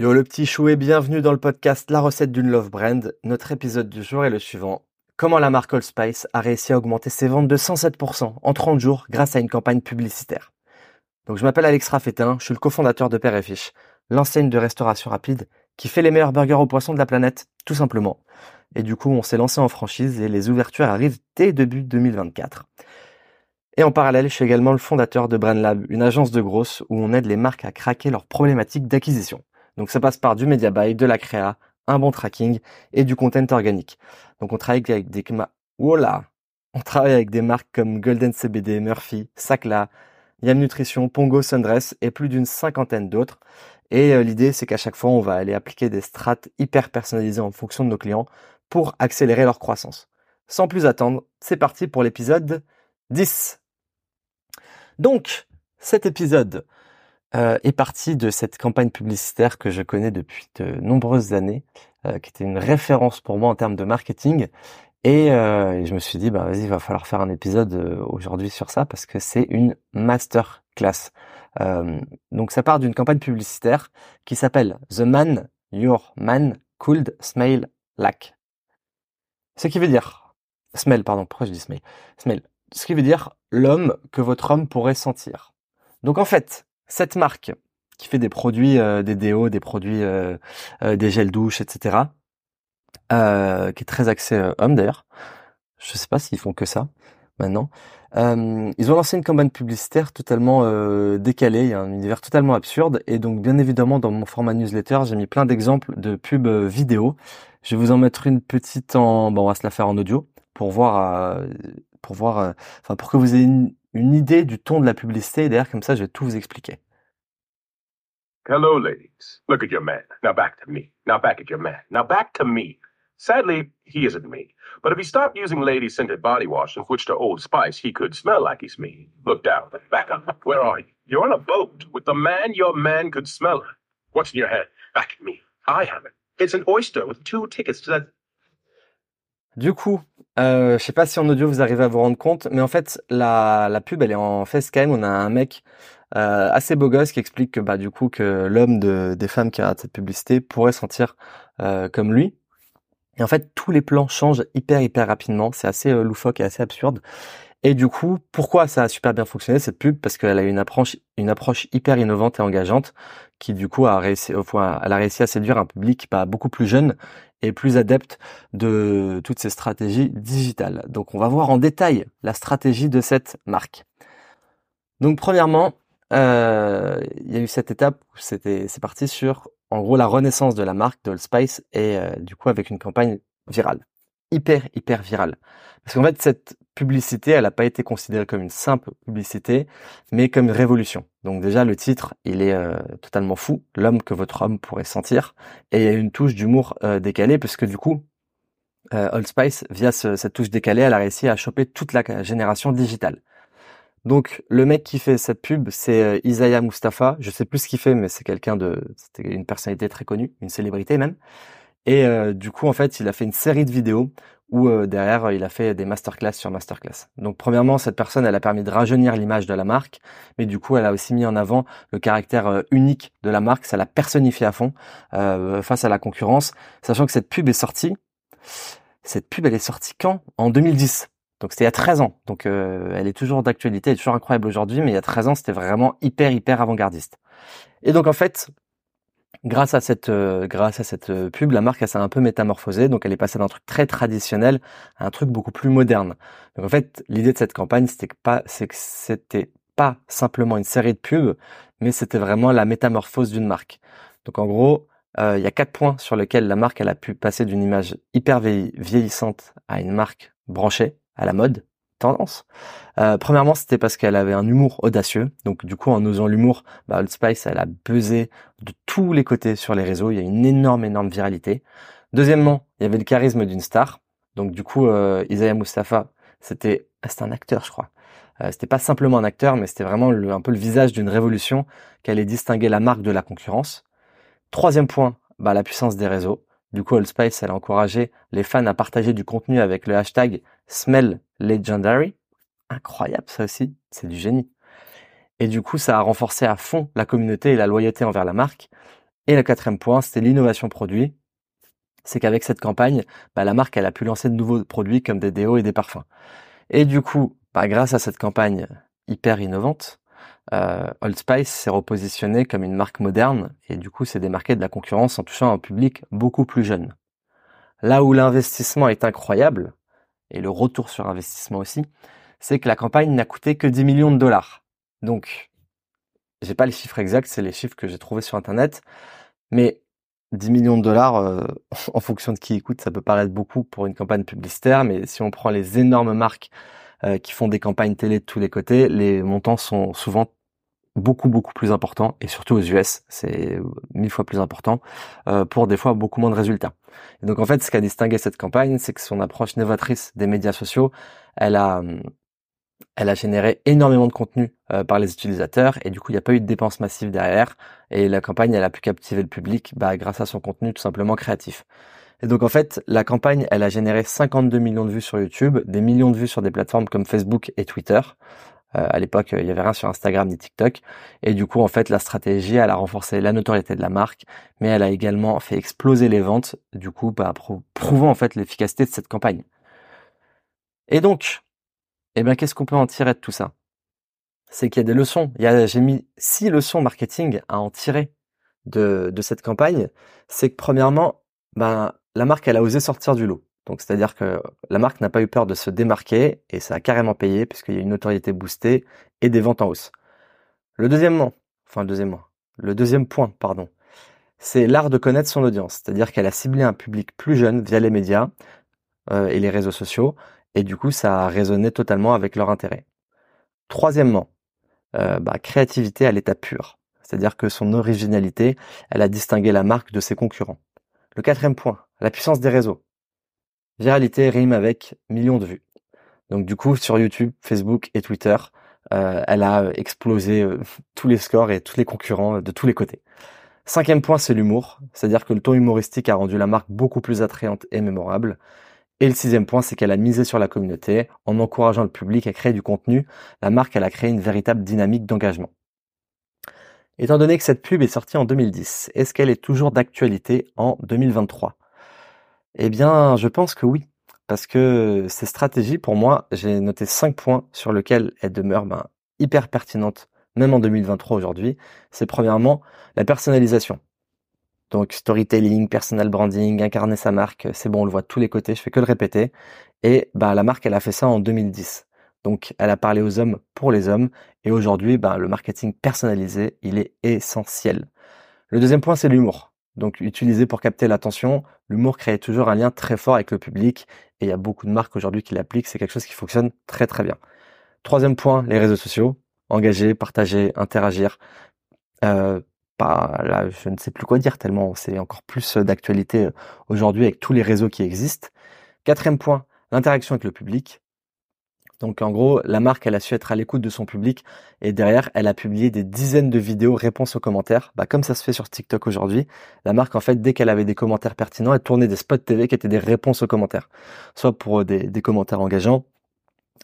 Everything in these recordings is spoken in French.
Yo le petit chou et bienvenue dans le podcast La recette d'une love brand. Notre épisode du jour est le suivant. Comment la marque Old Spice a réussi à augmenter ses ventes de 107% en 30 jours grâce à une campagne publicitaire? Donc je m'appelle Alex Raffetin, je suis le cofondateur de Père et Fiche, l'enseigne de restauration rapide qui fait les meilleurs burgers aux poissons de la planète, tout simplement. Et du coup, on s'est lancé en franchise et les ouvertures arrivent dès début 2024. Et en parallèle, je suis également le fondateur de BrandLab, une agence de grosses où on aide les marques à craquer leurs problématiques d'acquisition. Donc ça passe par du media buy, de la créa, un bon tracking et du content organique. Donc on travaille avec des voilà, on travaille avec des marques comme Golden CBD, Murphy, Sacla, Yam Nutrition, Pongo, Sundress et plus d'une cinquantaine d'autres. Et euh, l'idée c'est qu'à chaque fois on va aller appliquer des strates hyper personnalisées en fonction de nos clients pour accélérer leur croissance. Sans plus attendre, c'est parti pour l'épisode 10. Donc, cet épisode euh, est parti de cette campagne publicitaire que je connais depuis de nombreuses années, euh, qui était une référence pour moi en termes de marketing. Et, euh, je me suis dit, bah vas-y, il va falloir faire un épisode aujourd'hui sur ça parce que c'est une master class. donc ça part d'une campagne publicitaire qui s'appelle The Man Your Man Could Smell Like. Ce qui veut dire, smell, pardon, pourquoi je dis smell? Smell. Ce qui veut dire l'homme que votre homme pourrait sentir. Donc en fait, cette marque qui fait des produits, euh, des déos, des produits, euh, euh, des gels douche, etc., qui est très axé homme d'ailleurs. Je sais pas s'ils font que ça maintenant. ils ont lancé une campagne publicitaire totalement décalée, il y a un univers totalement absurde, et donc bien évidemment dans mon format newsletter, j'ai mis plein d'exemples de pubs vidéo. Je vais vous en mettre une petite en, bon, on va se la faire en audio pour voir, pour voir, enfin pour que vous ayez une, idée du ton de la publicité. Comme ça, je vais tout vous expliquer. Hello, ladies. Look at your man. Now back to me. Now back at your man. Now back to me. Sadly, he isn't me. But if he stopped using lady scented body wash and switched to Old Spice, he could smell like he's me. Look down. Back up. Where are you? You're on a boat with the man your man could smell. What's in your head? Back at me. I have it. It's an oyster with two tickets to that Du coup, euh, je sais pas si en audio vous arrivez à vous rendre compte, mais en fait la, la pub elle est en facecam. On a un mec euh, assez beau gosse qui explique que bah du coup que l'homme de, des femmes qui a cette publicité pourrait sentir euh, comme lui. Et en fait tous les plans changent hyper hyper rapidement. C'est assez euh, loufoque et assez absurde. Et du coup, pourquoi ça a super bien fonctionné cette pub? Parce qu'elle a une approche, une approche hyper innovante et engageante, qui du coup a réussi, elle a réussi à séduire un public pas beaucoup plus jeune et plus adepte de toutes ces stratégies digitales. Donc on va voir en détail la stratégie de cette marque. Donc premièrement, euh, il y a eu cette étape où c'était c'est parti sur en gros la renaissance de la marque d'Old Spice et euh, du coup avec une campagne virale, hyper hyper virale. Parce qu'en fait cette publicité, elle n'a pas été considérée comme une simple publicité, mais comme une révolution. Donc déjà, le titre, il est euh, totalement fou, l'homme que votre homme pourrait sentir, et il y a une touche d'humour euh, décalée, puisque du coup, euh, Old Spice, via cette touche décalée, elle a réussi à choper toute la génération digitale. Donc le mec qui fait cette pub, c'est Isaiah Mustafa. Je sais plus ce qu'il fait, mais c'est quelqu'un de, c'était une personnalité très connue, une célébrité même. Et du coup, en fait, il a fait une série de vidéos où euh, derrière il a fait des masterclass sur masterclass. Donc premièrement, cette personne, elle a permis de rajeunir l'image de la marque, mais du coup, elle a aussi mis en avant le caractère euh, unique de la marque, ça l'a personnifié à fond euh, face à la concurrence, sachant que cette pub est sortie. Cette pub, elle est sortie quand? En 2010. Donc c'était il y a 13 ans. Donc elle est toujours d'actualité, elle est toujours incroyable aujourd'hui, mais il y a 13 ans, c'était vraiment hyper hyper avant-gardiste. Et donc en fait, grâce à cette euh, grâce à cette euh, pub, la marque s'est un peu métamorphosée, donc elle est passée d'un truc très traditionnel à un truc beaucoup plus moderne. Donc en fait, l'idée de cette campagne, c'était pas c'est que c'était pas simplement une série de pubs, mais c'était vraiment la métamorphose d'une marque. Donc en gros, euh, il y a quatre points sur lesquels la marque elle a pu passer d'une image hyper vieillissante à une marque branchée à la mode tendance. Euh, premièrement, c'était parce qu'elle avait un humour audacieux. Donc du coup, en osant l'humour, bah, Old Spice, elle a buzzé de tous les côtés sur les réseaux. Il y a une énorme, énorme viralité. Deuxièmement, il y avait le charisme d'une star. Donc du coup, euh, Isaiah Mustafa, c'était c'était un acteur, je crois. Euh, c'était pas simplement un acteur, mais c'était vraiment un peu le visage d'une révolution qui allait distinguer la marque de la concurrence. Troisième point, bah, la puissance des réseaux. Du coup, Old Spice, elle a encouragé les fans à partager du contenu avec le hashtag Smell Legendary. Incroyable, ça aussi. C'est du génie. Et du coup, ça a renforcé à fond la communauté et la loyauté envers la marque. Et le quatrième point, c'était l'innovation produit. C'est qu'avec cette campagne, bah, la marque elle a pu lancer de nouveaux produits comme des déos et des parfums. Et du coup, bah, grâce à cette campagne hyper innovante, euh, Old Spice s'est repositionné comme une marque moderne et du coup s'est démarqué de la concurrence en touchant un public beaucoup plus jeune. Là où l'investissement est incroyable, et le retour sur investissement aussi, c'est que la campagne n'a coûté que 10 millions de dollars. Donc, j'ai pas les chiffres exacts, c'est les chiffres que j'ai trouvés sur internet, mais 10 millions de dollars, euh, en fonction de qui écoute, ça peut paraître beaucoup pour une campagne publicitaire, mais si on prend les énormes marques euh, qui font des campagnes télé de tous les côtés, les montants sont souvent beaucoup beaucoup plus importants et surtout aux US, c'est mille fois plus important euh, pour des fois beaucoup moins de résultats. Et donc en fait, ce qui a distingué cette campagne, c'est que son approche novatrice des médias sociaux, elle a elle a généré énormément de contenu euh, par les utilisateurs et du coup il n'y a pas eu de dépenses massives derrière et la campagne elle a pu captiver le public bah, grâce à son contenu tout simplement créatif. Et donc en fait la campagne elle a généré 52 millions de vues sur YouTube, des millions de vues sur des plateformes comme Facebook et Twitter. Euh, à l'époque il y avait rien sur Instagram ni TikTok et du coup en fait la stratégie elle a renforcé la notoriété de la marque mais elle a également fait exploser les ventes du coup bah, prouvant en fait l'efficacité de cette campagne. Et donc eh bien, qu'est-ce qu'on peut en tirer de tout ça? C'est qu'il y a des leçons. J'ai mis six leçons marketing à en tirer de, de cette campagne. C'est que premièrement, ben, la marque, elle a osé sortir du lot. C'est-à-dire que la marque n'a pas eu peur de se démarquer et ça a carrément payé puisqu'il y a une notoriété boostée et des ventes en hausse. Le enfin le deuxième, le deuxième point, pardon, c'est l'art de connaître son audience. C'est-à-dire qu'elle a ciblé un public plus jeune via les médias euh, et les réseaux sociaux et du coup ça a résonné totalement avec leur intérêt. Troisièmement, euh, bah, créativité à l'état pur, c'est-à-dire que son originalité, elle a distingué la marque de ses concurrents. Le quatrième point, la puissance des réseaux. Viralité rime avec millions de vues. Donc du coup sur YouTube, Facebook et Twitter, euh, elle a explosé euh, tous les scores et tous les concurrents de tous les côtés. Cinquième point, c'est l'humour, c'est-à-dire que le ton humoristique a rendu la marque beaucoup plus attrayante et mémorable. Et le sixième point, c'est qu'elle a misé sur la communauté en encourageant le public à créer du contenu. La marque, elle a créé une véritable dynamique d'engagement. Étant donné que cette pub est sortie en 2010, est-ce qu'elle est toujours d'actualité en 2023 Eh bien, je pense que oui. Parce que ces stratégies, pour moi, j'ai noté cinq points sur lesquels elles demeurent ben, hyper pertinentes, même en 2023 aujourd'hui. C'est premièrement la personnalisation. Donc storytelling, personal branding, incarner sa marque, c'est bon, on le voit de tous les côtés, je fais que le répéter. Et bah la marque, elle a fait ça en 2010. Donc elle a parlé aux hommes pour les hommes. Et aujourd'hui, bah, le marketing personnalisé, il est essentiel. Le deuxième point, c'est l'humour. Donc utilisé pour capter l'attention, l'humour crée toujours un lien très fort avec le public. Et il y a beaucoup de marques aujourd'hui qui l'appliquent. C'est quelque chose qui fonctionne très très bien. Troisième point, les réseaux sociaux. Engager, partager, interagir. Euh, là, je ne sais plus quoi dire tellement c'est encore plus euh, d'actualité euh, aujourd'hui avec tous les réseaux qui existent. Quatrième point, l'interaction avec le public. Donc en gros, la marque, elle a su être à l'écoute de son public et derrière, elle a publié des dizaines de vidéos réponses aux commentaires. Bah, comme ça se fait sur TikTok aujourd'hui, la marque, en fait, dès qu'elle avait des commentaires pertinents, elle tournait des spots TV qui étaient des réponses aux commentaires. Soit pour euh, des commentaires engageants,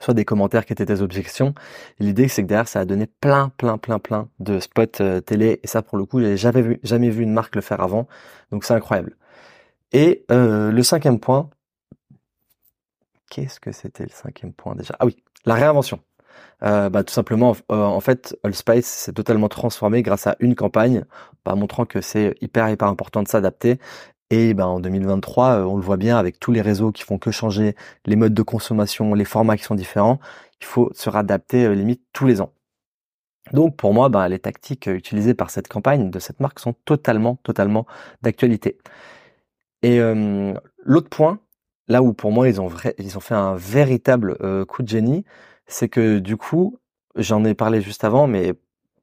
soit des commentaires qui étaient des objections. L'idée, c'est que derrière, ça a donné plein, plein, plein, plein de spots euh, télé. Et ça, pour le coup, j'ai jamais vu, jamais vu une marque le faire avant. Donc, c'est incroyable. Et euh, le cinquième point, qu'est-ce que c'était le cinquième point déjà? Ah oui, la réinvention. Euh, bah, tout simplement, en fait, Allspice s'est totalement transformé grâce à une campagne, bah, montrant que c'est hyper hyper important de s'adapter et ben, en 2023, euh, on le voit bien avec tous les réseaux qui font que changer, les modes de consommation, les formats qui sont différents, il faut se réadapter euh, limite tous les ans. Donc pour moi, ben, les tactiques euh, utilisées par cette campagne de cette marque sont totalement, totalement d'actualité. Et l'autre point, là où pour moi ils ont, fait un véritable coup de génie, c'est que du coup, j'en ai parlé juste avant, mais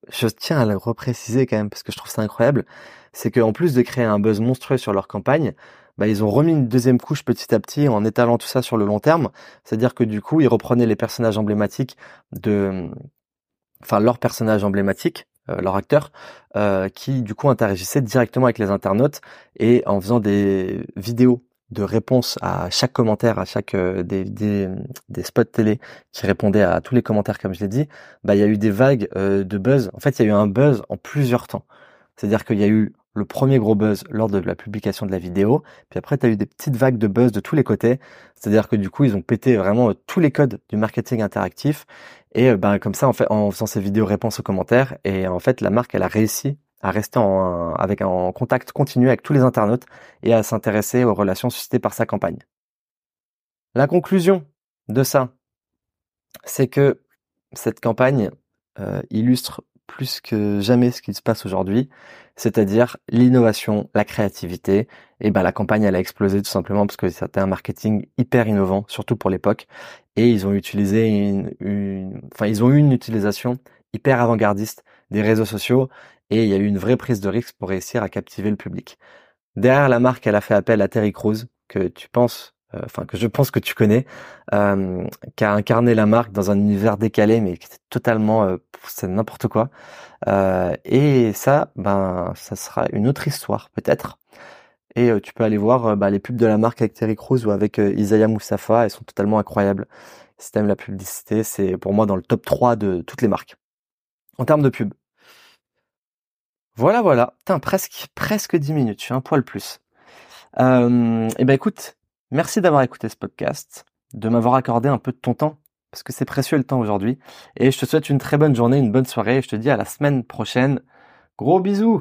je tiens à le repréciser quand même parce que je trouve ça incroyable c'est qu'en plus de créer un buzz monstrueux sur leur campagne, bah, ils ont remis une deuxième couche petit à petit en étalant tout ça sur le long terme. C'est-à-dire que du coup, ils reprenaient les personnages emblématiques de, enfin leurs personnages emblématiques, euh, leurs acteurs, euh, qui du coup interagissaient directement avec les internautes et en faisant des vidéos de réponse à chaque commentaire, à chaque euh, des, des, des, spots télé qui répondaient à tous les commentaires comme je l'ai dit, bah il y a eu des vagues de buzz. En fait, il y a eu un buzz en plusieurs temps. C'est-à-dire qu'il y a eu le premier gros buzz lors de la publication de la vidéo. Puis après, tu as eu des petites vagues de buzz de tous les côtés. C'est-à-dire que du coup, ils ont pété vraiment tous les codes du marketing interactif. Et ben, comme ça, en, fait, en faisant ces vidéos réponses aux commentaires, et en fait, la marque, elle a réussi à rester en, avec en contact continu avec tous les internautes et à s'intéresser aux relations suscitées par sa campagne. La conclusion de ça, c'est que cette campagne euh, illustre plus que jamais ce qui se passe aujourd'hui, c'est-à-dire l'innovation, la créativité. Et ben la campagne elle a explosé tout simplement parce que c'était un marketing hyper innovant, surtout pour l'époque, et ils ont utilisé une, enfin ils ont eu une utilisation hyper avant-gardiste des réseaux sociaux et il y a eu une vraie prise de risque pour réussir à captiver le public. Derrière la marque, elle a fait appel à Terry Crews, que tu penses, euh, enfin que je pense que tu connais, euh, qui a incarné la marque dans un univers décalé, mais qui était totalement, euh, c'est n'importe quoi. Euh, et ça, ben, ça sera une autre histoire peut-être. Et tu peux aller voir bah, les pubs de la marque avec Terry Crews ou avec Isaiah Moussafa, elles sont totalement incroyables. Si t'aimes la publicité, c'est pour moi dans le top 3 de toutes les marques. En termes de pub. Voilà, voilà. Putain, presque, presque 10 minutes. Je suis un poil plus. Euh, eh ben écoute, merci d'avoir écouté ce podcast, de m'avoir accordé un peu de ton temps, parce que c'est précieux le temps aujourd'hui. Et je te souhaite une très bonne journée, une bonne soirée. Et je te dis à la semaine prochaine. Gros bisous